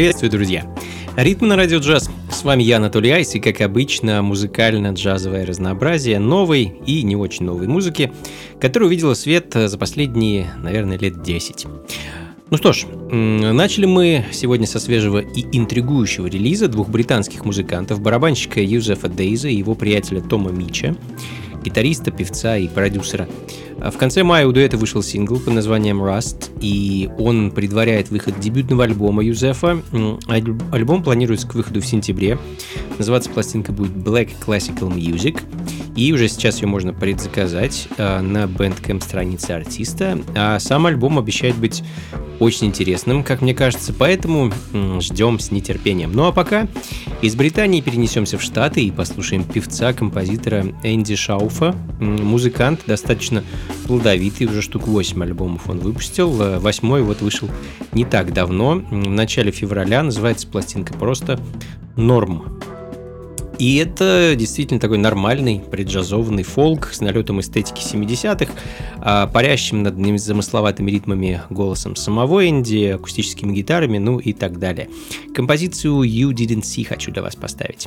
Приветствую, друзья! Ритм на радио джаз. С вами я, Анатолий Айс, и, как обычно, музыкально-джазовое разнообразие новой и не очень новой музыки, которая увидела свет за последние, наверное, лет 10. Ну что ж, начали мы сегодня со свежего и интригующего релиза двух британских музыкантов, барабанщика Юзефа Дейза и его приятеля Тома Мича, гитариста, певца и продюсера. В конце мая у дуэта вышел сингл под названием Rust, и он предваряет выход дебютного альбома Юзефа. Альбом планируется к выходу в сентябре. Называться пластинка будет Black Classical Music. И уже сейчас ее можно предзаказать э, на Bandcamp странице артиста. А сам альбом обещает быть очень интересным, как мне кажется, поэтому ждем с нетерпением. Ну а пока из Британии перенесемся в Штаты и послушаем певца, композитора Энди Шауфа. Музыкант достаточно плодовитый, уже штук 8 альбомов он выпустил. Э, восьмой вот вышел не так давно, в начале февраля, называется пластинка просто «Норм». И это действительно такой нормальный преджазованный фолк с налетом эстетики 70-х, а, парящим над замысловатыми ритмами голосом самого Энди, акустическими гитарами, ну и так далее. Композицию You Didn't See хочу для вас поставить.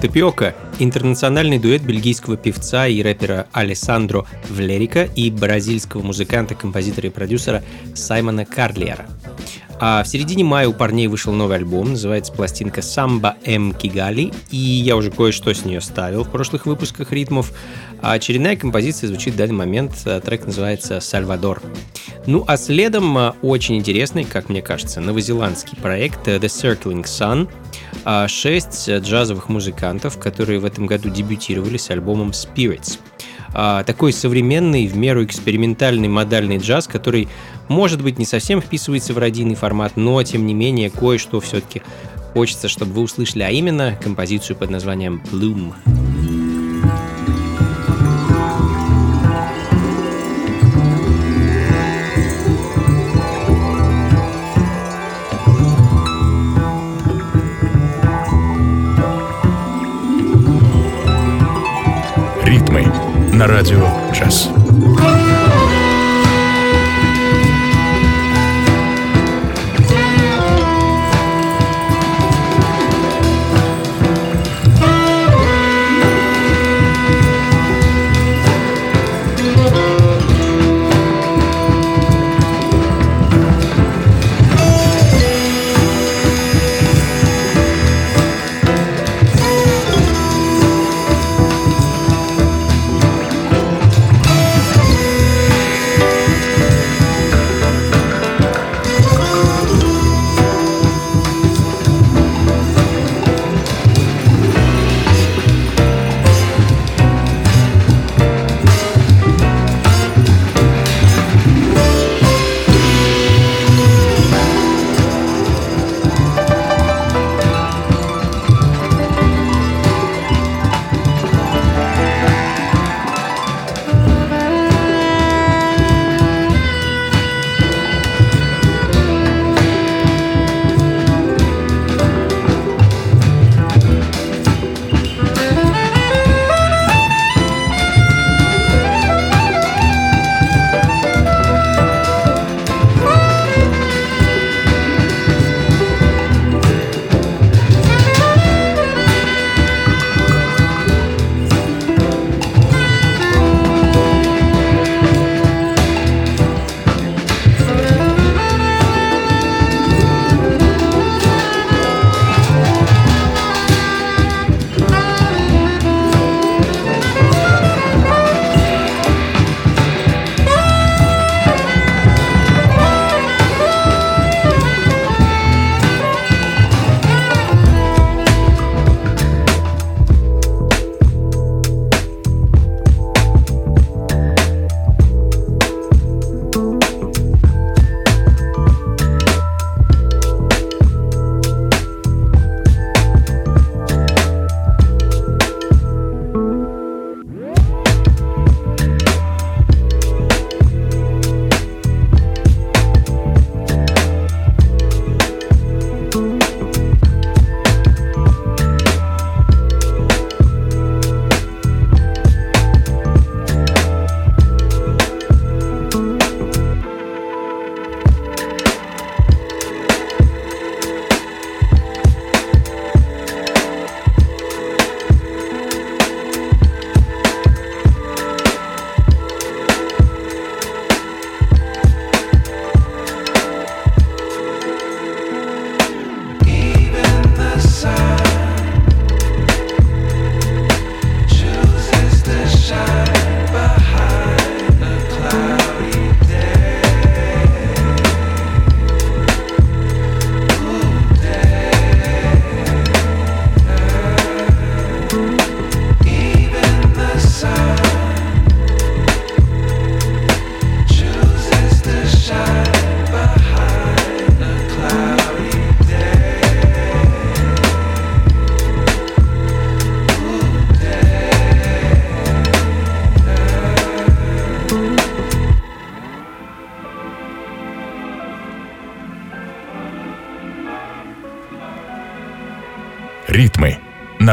Тапиока – интернациональный дуэт бельгийского певца и рэпера Алессандро Влерика и бразильского музыканта, композитора и продюсера Саймона Карлиера. А в середине мая у парней вышел новый альбом, называется пластинка «Самба М. Кигали», и я уже кое-что с нее ставил в прошлых выпусках ритмов. А очередная композиция звучит в данный момент, трек называется «Сальвадор». Ну а следом очень интересный, как мне кажется, новозеландский проект «The Circling Sun», шесть джазовых музыкантов, которые в этом году дебютировали с альбомом Spirits. Такой современный, в меру экспериментальный модальный джаз, который может быть, не совсем вписывается в родийный формат, но, тем не менее, кое-что все-таки хочется, чтобы вы услышали, а именно композицию под названием «Bloom». На радио «Джаз».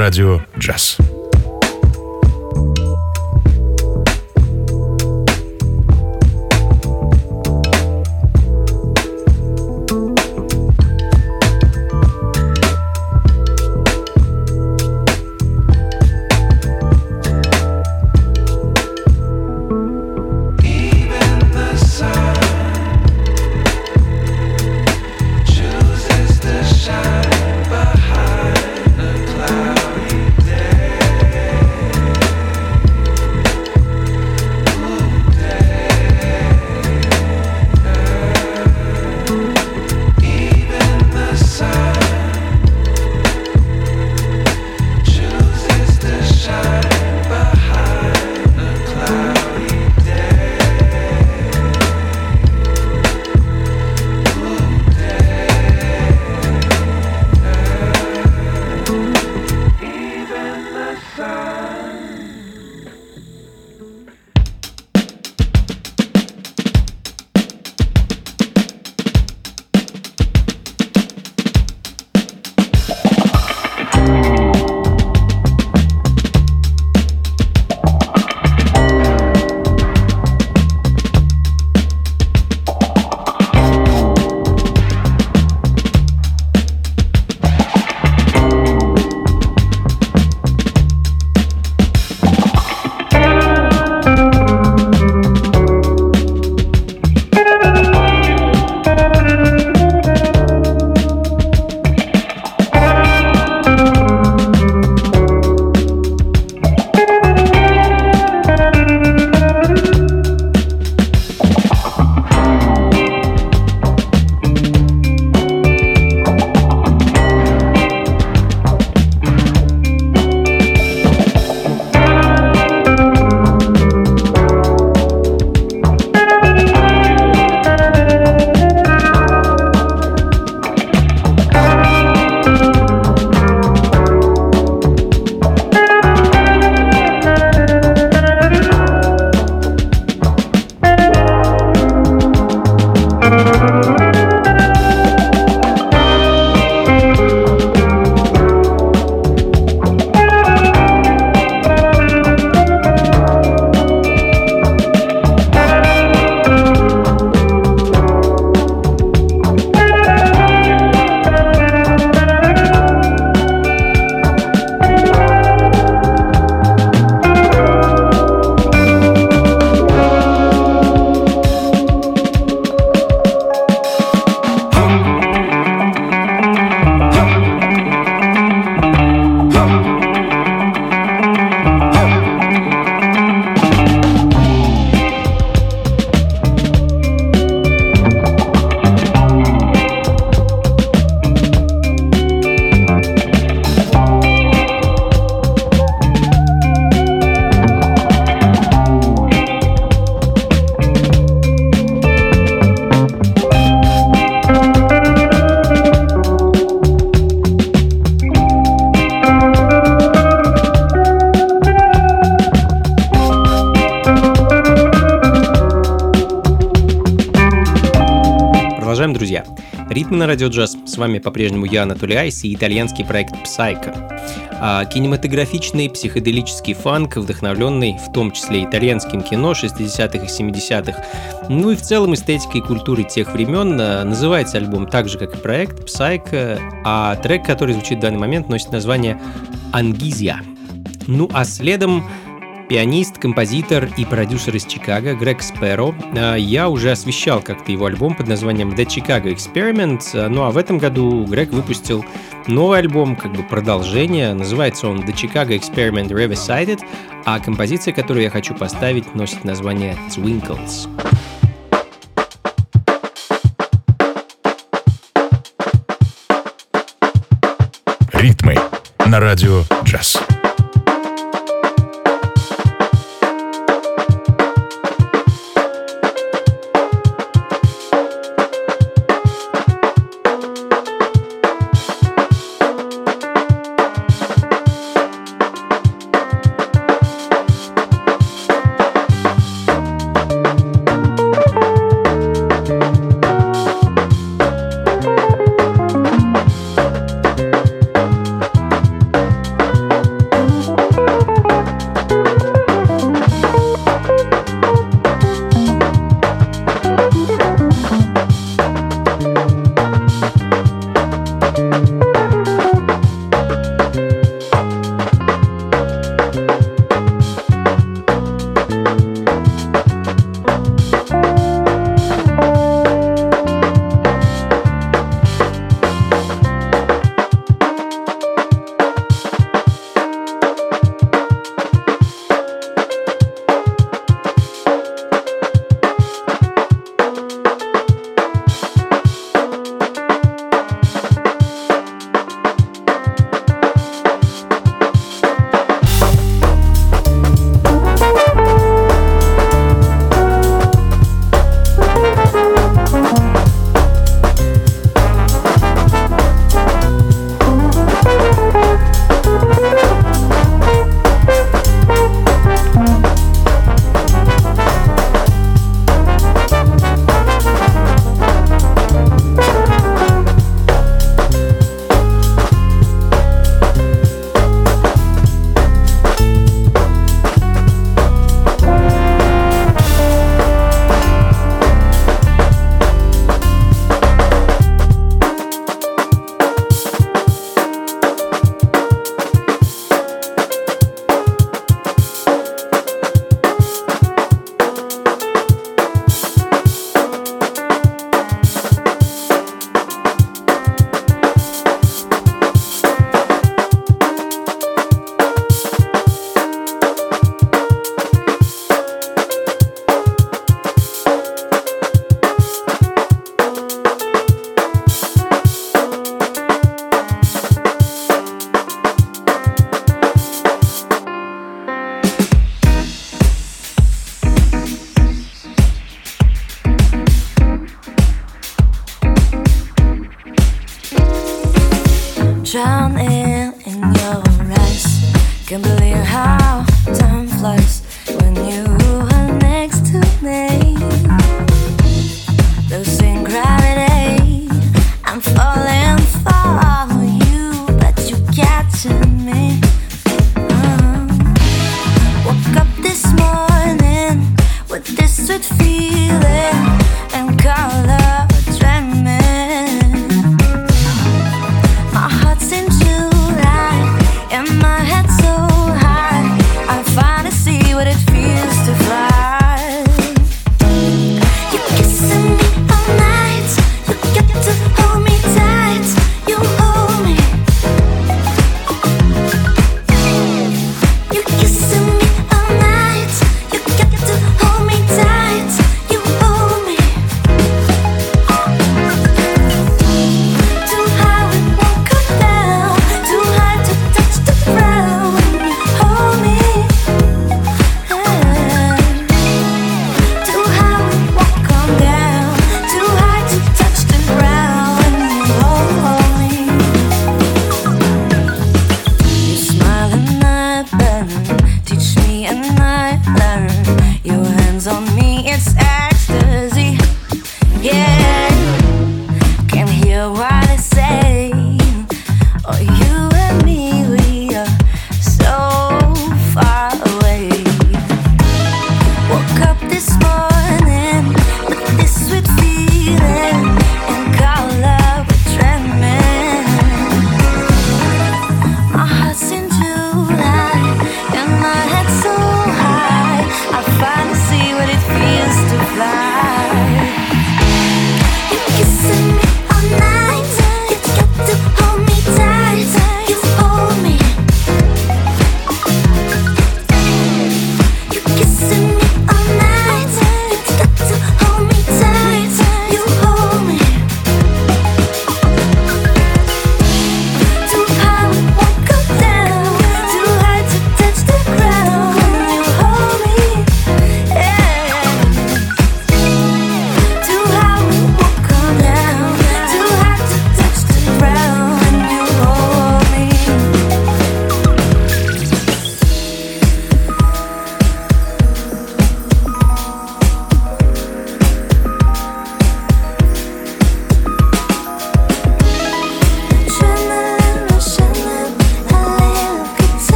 Радио на радио джаз. С вами по-прежнему я, Анатолий Айс, и итальянский проект Psycho. А, кинематографичный психоделический фанк, вдохновленный в том числе итальянским кино 60-х и 70-х, ну и в целом эстетикой и культурой тех времен. А, называется альбом так же, как и проект Psycho, а трек, который звучит в данный момент, носит название «Ангизия». Ну а следом пианист, композитор и продюсер из Чикаго Грег Спэро. А, я уже освещал как-то его альбом под названием The Chicago Experiment, а, ну а в этом году Грег выпустил новый альбом, как бы продолжение, называется он The Chicago Experiment Revisited, а композиция, которую я хочу поставить, носит название Twinkles. Ритмы на радио джаз.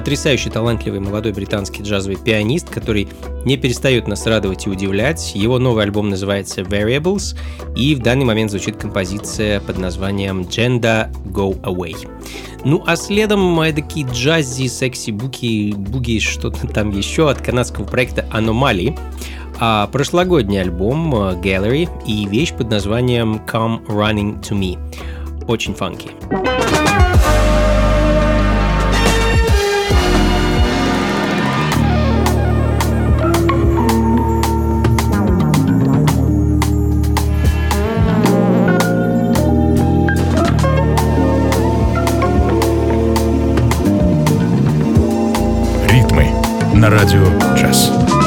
Потрясающе талантливый молодой британский джазовый пианист, который не перестает нас радовать и удивлять. Его новый альбом называется Variables, и в данный момент звучит композиция под названием Genda Go Away. Ну а следом эдакий джази, секси, буки, буги, что-то там еще от канадского проекта Anomaly. А прошлогодний альбом Gallery и вещь под названием Come Running to Me. Очень фанки. На радио «Джаз».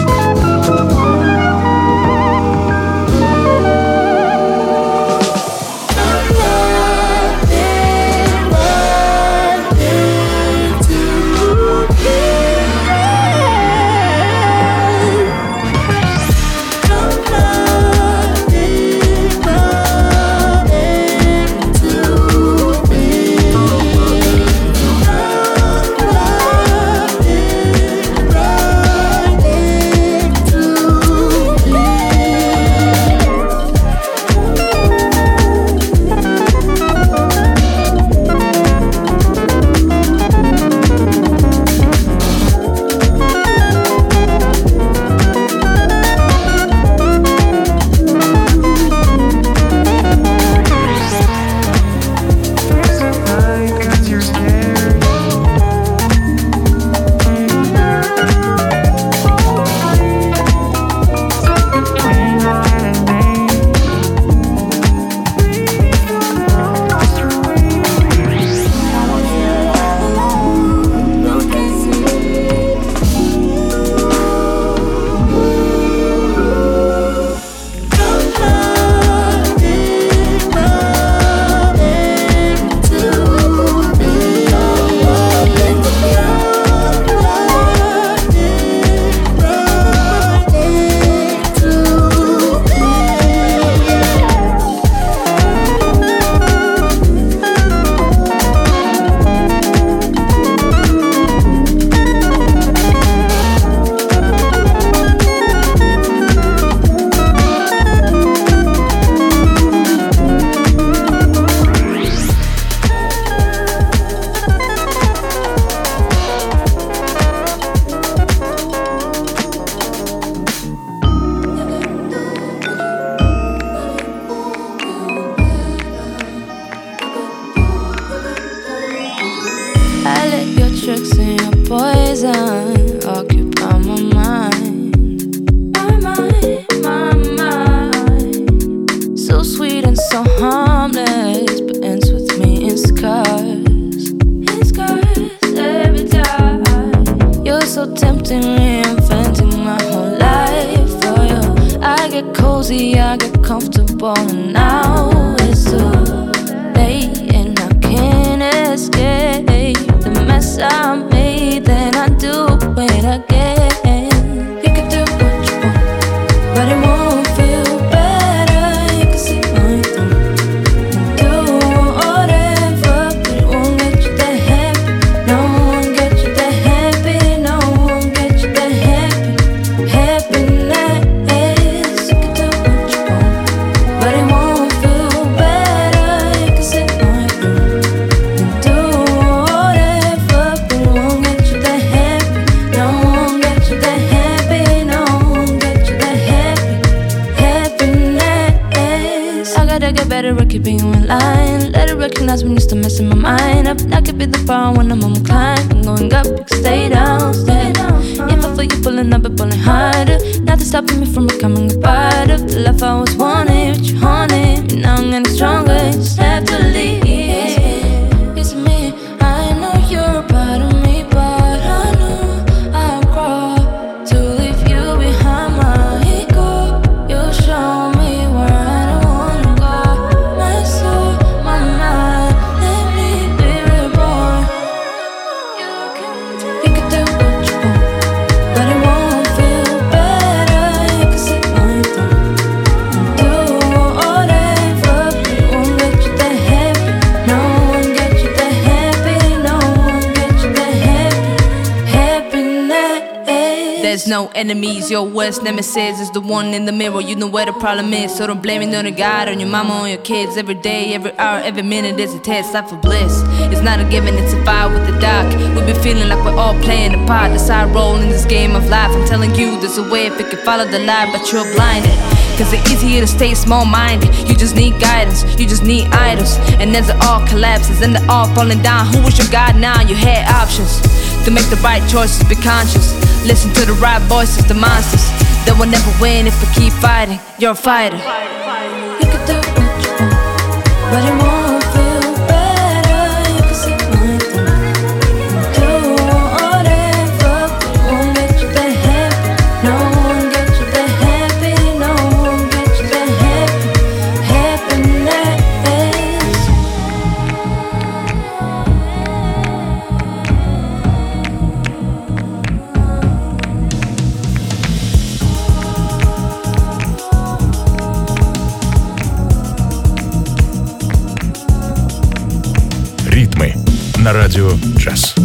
Enemies. Your worst nemesis is the one in the mirror. You know where the problem is, so don't blame it on the God, on your mama, on your kids. Every day, every hour, every minute is a test. Life for bliss. It's not a given, it's a fight with the dark. We be feeling like we're all playing a part. The side role in this game of life. I'm telling you, there's a way if you can follow the light, but you're blinded. Cause it's easier to stay small minded. You just need guidance, you just need idols. And as it all collapses and they're all falling down, who was your God now? You had options to make the right choices, be conscious. Listen to the right voices, the monsters that will never win if we keep fighting. You're a fighter. You can do what you want, but it won't. На радио «Джаз».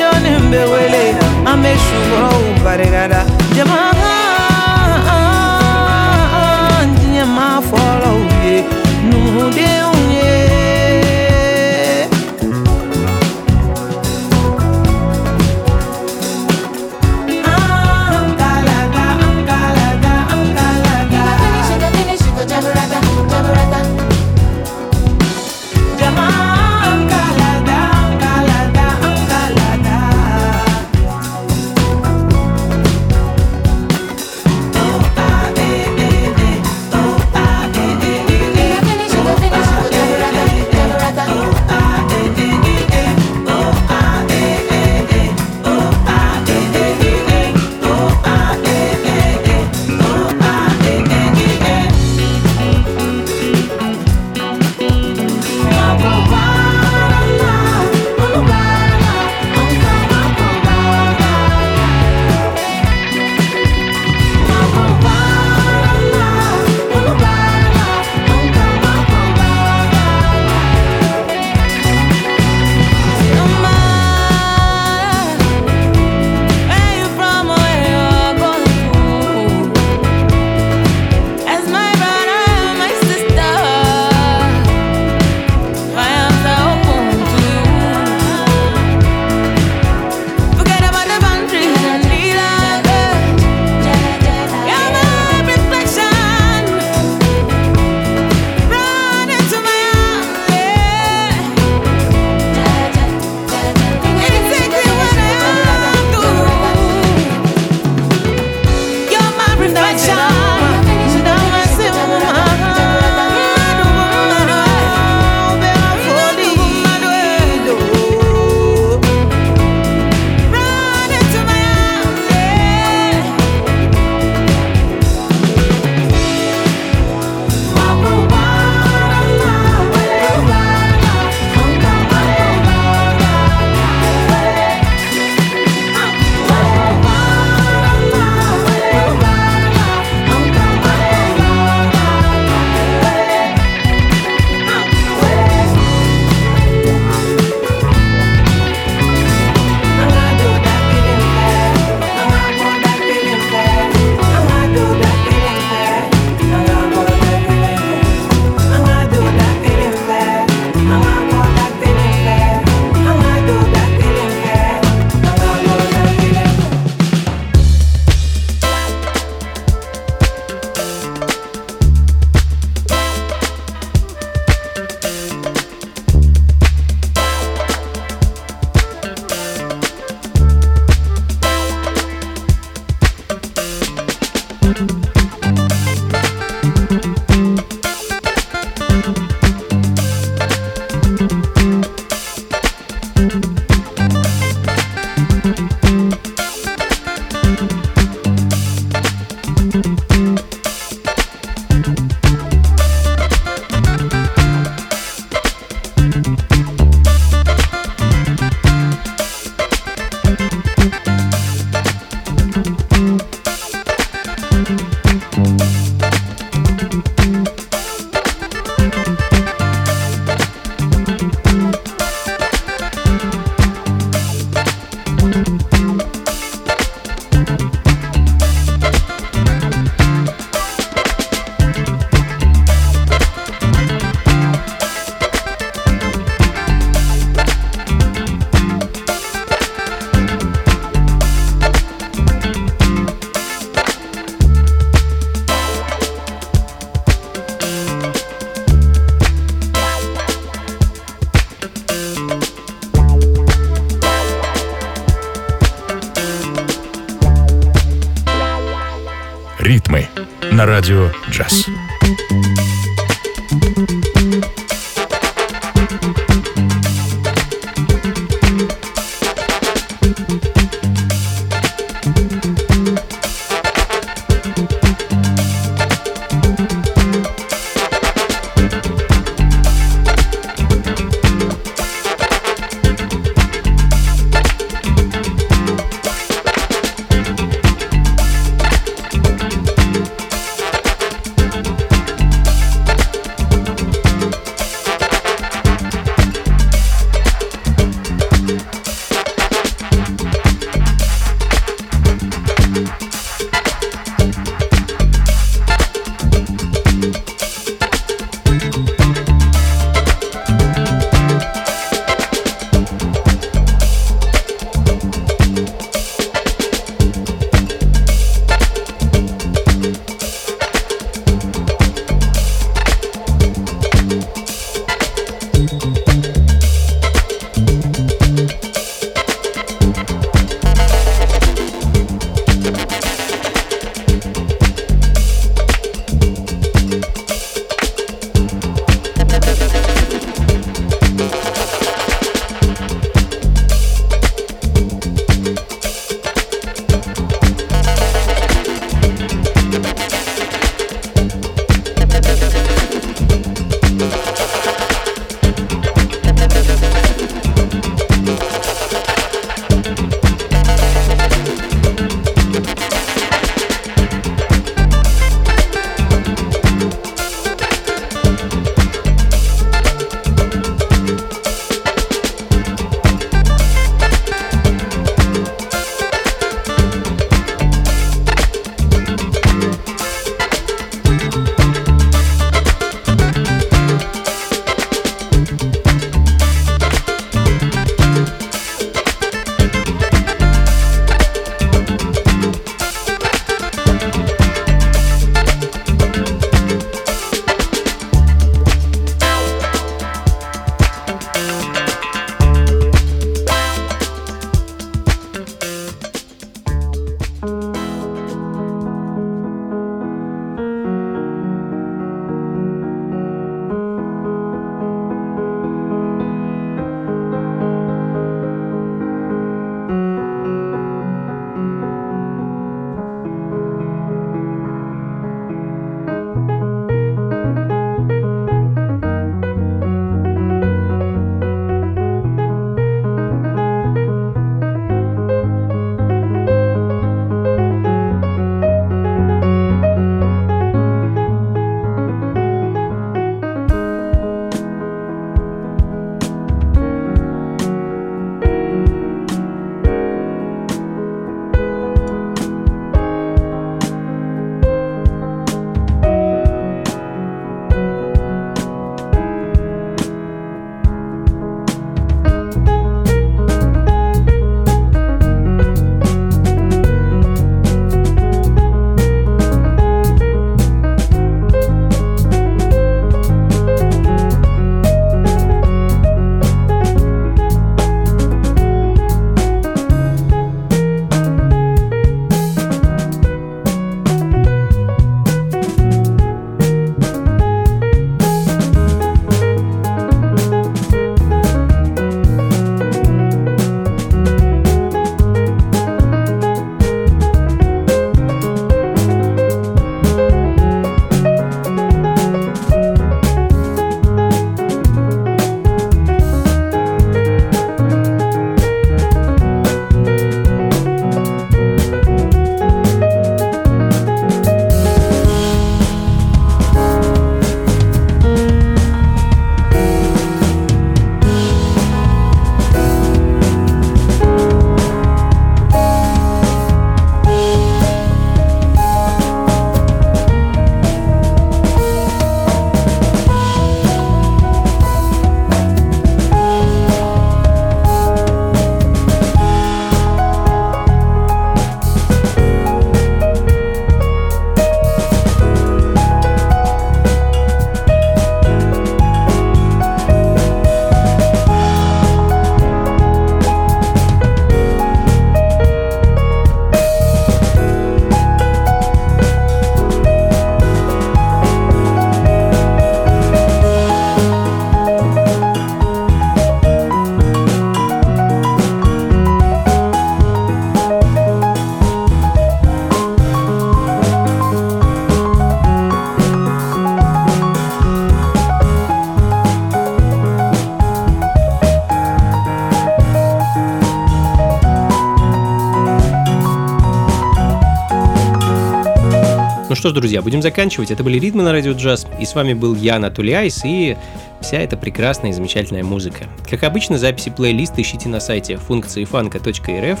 Что ж, друзья, будем заканчивать. Это были «Ритмы на радио джаз», и с вами был я, Анатолий Айс, и вся эта прекрасная и замечательная музыка. Как обычно, записи плейлиста ищите на сайте функции фанка.рф,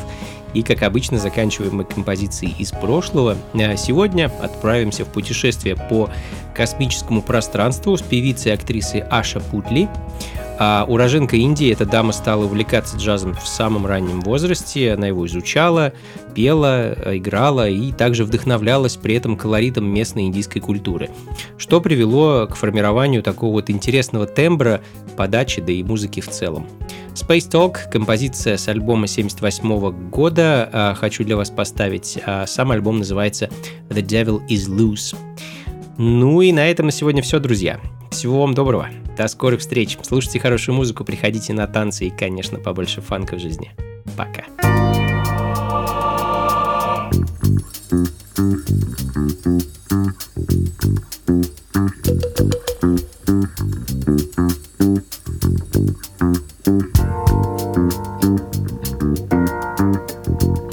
и, как обычно, заканчиваем мы композицией из прошлого. А сегодня отправимся в путешествие по космическому пространству с певицей и актрисой Аша Путли. А уроженка Индии, эта дама стала увлекаться джазом в самом раннем возрасте, она его изучала, пела, играла и также вдохновлялась при этом колоритом местной индийской культуры, что привело к формированию такого вот интересного тембра подачи, да и музыки в целом. Space Talk, композиция с альбома 78 года, а, хочу для вас поставить. А, сам альбом называется The Devil is Loose. Ну и на этом на сегодня все, друзья. Всего вам доброго. До скорых встреч. Слушайте хорошую музыку, приходите на танцы и, конечно, побольше фанка в жизни. Пока. Thank you.